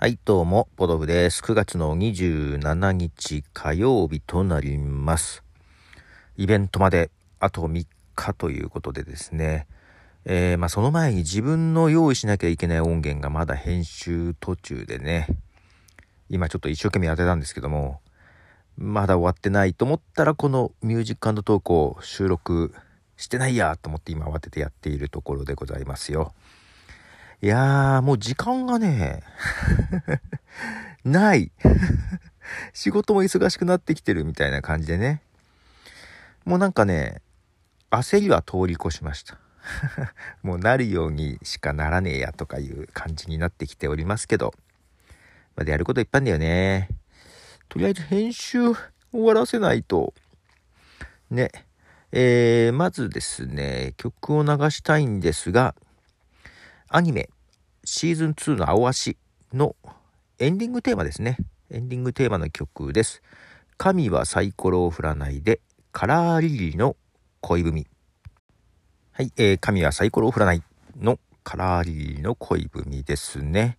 はい、どうも、ポドブです。9月の27日火曜日となります。イベントまであと3日ということでですね、えー、まあその前に自分の用意しなきゃいけない音源がまだ編集途中でね、今ちょっと一生懸命やってたんですけども、まだ終わってないと思ったらこのミュージックトークを収録してないやと思って今慌ててやっているところでございますよ。いやー、もう時間がね、ない。仕事も忙しくなってきてるみたいな感じでね。もうなんかね、焦りは通り越しました。もうなるようにしかならねえやとかいう感じになってきておりますけど、まだやることいっぱいんだよね。とりあえず編集終わらせないと。ね。えー、まずですね、曲を流したいんですが、アニメシーズン2の青足のエンディングテーマですね。エンディングテーマの曲です。神はサイコロを振らないで、カラーリリーの恋文。はい、えー、神はサイコロを振らないのカラーリリーの恋文ですね。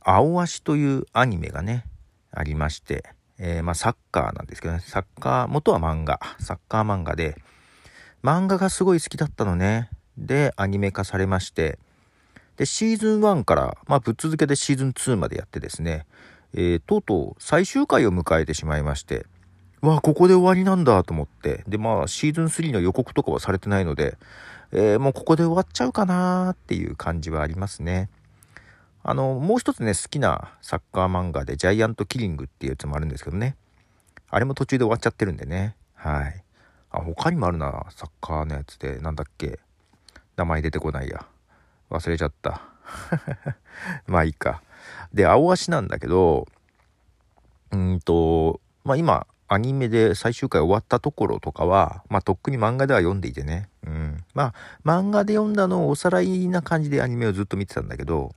青足というアニメがね、ありまして、えー、まあサッカーなんですけどね、サッカー、元は漫画、サッカー漫画で、漫画がすごい好きだったのね。で、アニメ化されまして、で、シーズン1から、まあ、ぶっ続けでシーズン2までやってですね、えー、とうとう最終回を迎えてしまいまして、わあ、ここで終わりなんだと思って、で、まあ、シーズン3の予告とかはされてないので、えー、もうここで終わっちゃうかなーっていう感じはありますね。あの、もう一つね、好きなサッカー漫画で、ジャイアントキリングっていうやつもあるんですけどね。あれも途中で終わっちゃってるんでね。はい。あ、他にもあるな、サッカーのやつで、なんだっけ。名前出てこないや。忘れちゃった。まあいいか。で、青足なんだけど、うんと、まあ今、アニメで最終回終わったところとかは、まあとっくに漫画では読んでいてね。うん。まあ漫画で読んだのをおさらいな感じでアニメをずっと見てたんだけど、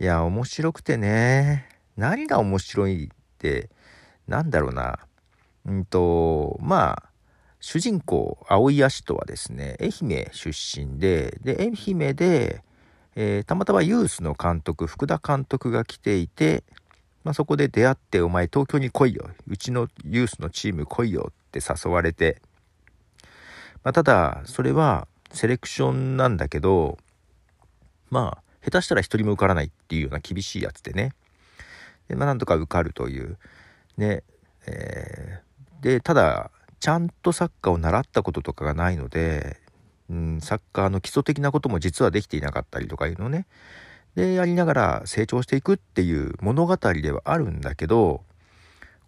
いや、面白くてね。何が面白いって、なんだろうな。うんと、まあ、主人公、青井葦人はですね、愛媛出身で、で、愛媛で、えー、たまたまユースの監督、福田監督が来ていて、まあ、そこで出会って、お前東京に来いよ。うちのユースのチーム来いよって誘われて、まあ、ただ、それはセレクションなんだけど、まあ、下手したら一人も受からないっていうような厳しいやつでね。で、まあ、なんとか受かるという。ね、えー、で、ただ、ちゃんとサッカーを習ったこととかがないので、うん、サッカーの基礎的なことも実はできていなかったりとかいうのね。で、やりながら成長していくっていう物語ではあるんだけど、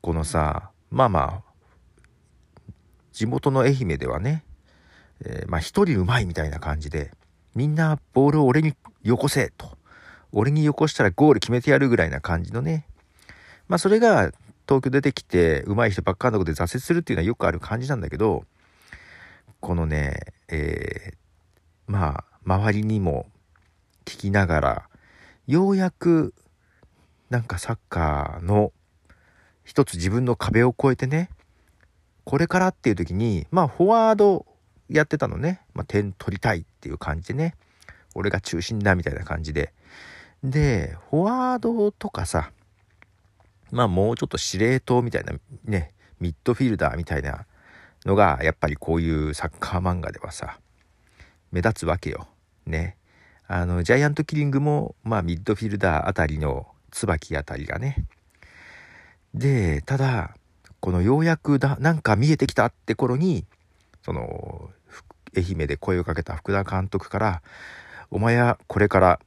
このさ、まあまあ、地元の愛媛ではね、えー、まあ一人うまいみたいな感じで、みんなボールを俺によこせと。俺によこしたらゴール決めてやるぐらいな感じのね。まあそれが東京出てきて上手い人ばっかのとこで挫折するっていうのはよくある感じなんだけど、このね、えー、まあ、周りにも聞きながら、ようやく、なんかサッカーの一つ自分の壁を越えてね、これからっていう時に、まあ、フォワードやってたのね。まあ、点取りたいっていう感じでね。俺が中心だみたいな感じで。で、フォワードとかさ、まあもうちょっと司令塔みたいなね、ミッドフィルダーみたいなのが、やっぱりこういうサッカー漫画ではさ、目立つわけよ。ね。あの、ジャイアントキリングも、まあミッドフィルダーあたりの椿あたりがね。で、ただ、このようやくだ、なんか見えてきたって頃に、その、愛媛で声をかけた福田監督から、お前はこれから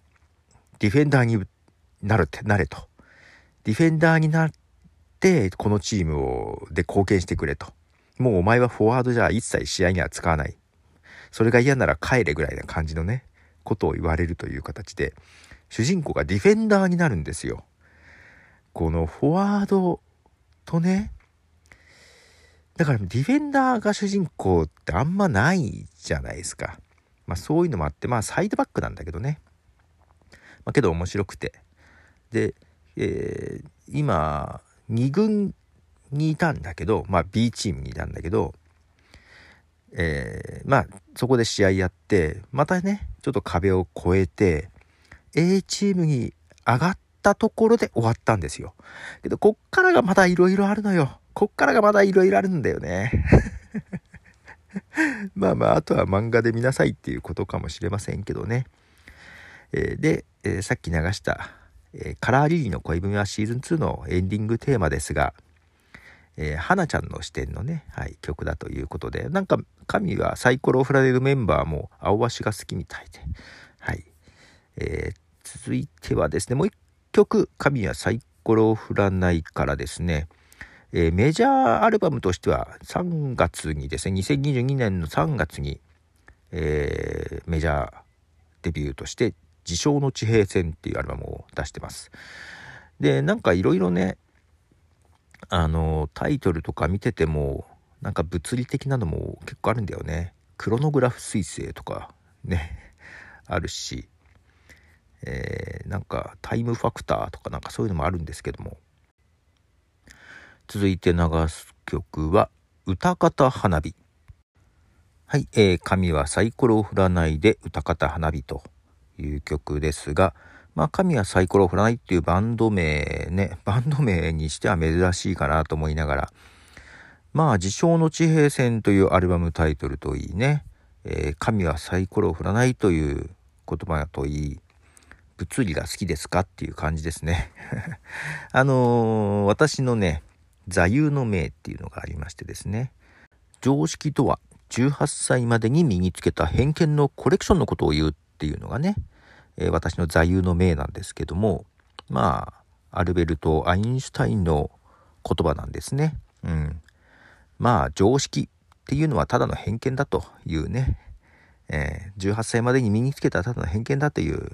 ディフェンダーになるって、なれと。ディフェンダーになって、このチームを、で貢献してくれと。もうお前はフォワードじゃ一切試合には使わない。それが嫌なら帰れぐらいな感じのね、ことを言われるという形で、主人公がディフェンダーになるんですよ。このフォワードとね、だからディフェンダーが主人公ってあんまないじゃないですか。まあそういうのもあって、まあサイドバックなんだけどね。まあけど面白くて。で、えー、今、2軍にいたんだけど、まあ B チームにいたんだけど、えー、まあそこで試合やって、またね、ちょっと壁を越えて、A チームに上がったところで終わったんですよ。けど、こっからがまだ色々あるのよ。こっからがまだ色々あるんだよね。まあまあ、あとは漫画で見なさいっていうことかもしれませんけどね。えー、で、えー、さっき流した、えー、カラーリリーの恋文はシーズン2のエンディングテーマですが、えー、花ちゃんの視点のね、はい、曲だということで、なんか、神はサイコロを振られるメンバーも青足が好きみたいで、はい。えー、続いてはですね、もう一曲、神はサイコロを振らないからですね、えー、メジャーアルバムとしては3月にですね、2022年の3月に、えー、メジャーデビューとして、自称の地平線っていうアルバムを出してます。で、なんかいろいろね、あの、タイトルとか見てても、なんか物理的なのも結構あるんだよね。クロノグラフ彗星とかね、あるし、えー、なんかタイムファクターとかなんかそういうのもあるんですけども、続いて流す曲は、歌方花火。はい、えー、神はサイコロを振らないで歌方花火という曲ですが、まあ、神はサイコロを振らないっていうバンド名ね、バンド名にしては珍しいかなと思いながら、まあ、自称の地平線というアルバムタイトルといいね、えー、神はサイコロを振らないという言葉といい、物理が好きですかっていう感じですね。あのー、私のね、座右の銘っていうのがありましてですね常識とは18歳までに身につけた偏見のコレクションのことを言うっていうのがね、えー、私の座右の銘なんですけどもまあアルベルト・アインシュタインの言葉なんですね。うん、まあ常識っていうのはただの偏見だというね、えー、18歳までに身につけたただの偏見だという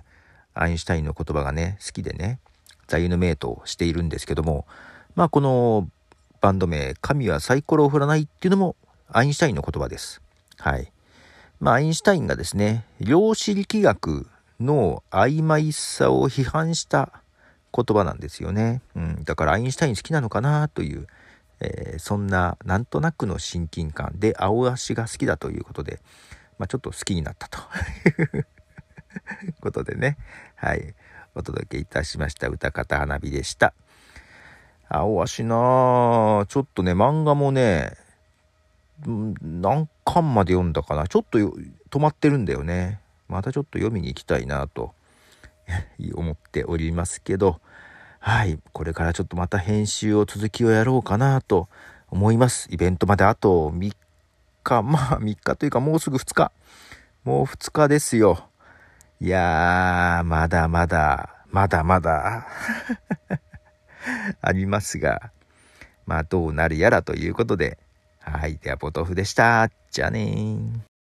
アインシュタインの言葉がね好きでね座右の銘としているんですけどもまあこのバンド名、神はサイコロを振らないっていうのもアインシュタインの言葉です。はい。まあ、アインシュタインがですね、量子力学の曖昧さを批判した言葉なんですよね。うん。だからアインシュタイン好きなのかなという、えー、そんななんとなくの親近感で青足が好きだということで、まあ、ちょっと好きになったという ことでね、はい。お届けいたしました歌方花火でした。青足なちょっとね、漫画もね、何巻まで読んだかな？ちょっと止まってるんだよね。またちょっと読みに行きたいなと 思っておりますけど、はい。これからちょっとまた編集を続きをやろうかなと思います。イベントまであと3日、まあ3日というかもうすぐ2日。もう2日ですよ。いやー、まだまだ、まだまだ。ありますが、まあどうなるやらということで、はい。では、ポトフでした。じゃあね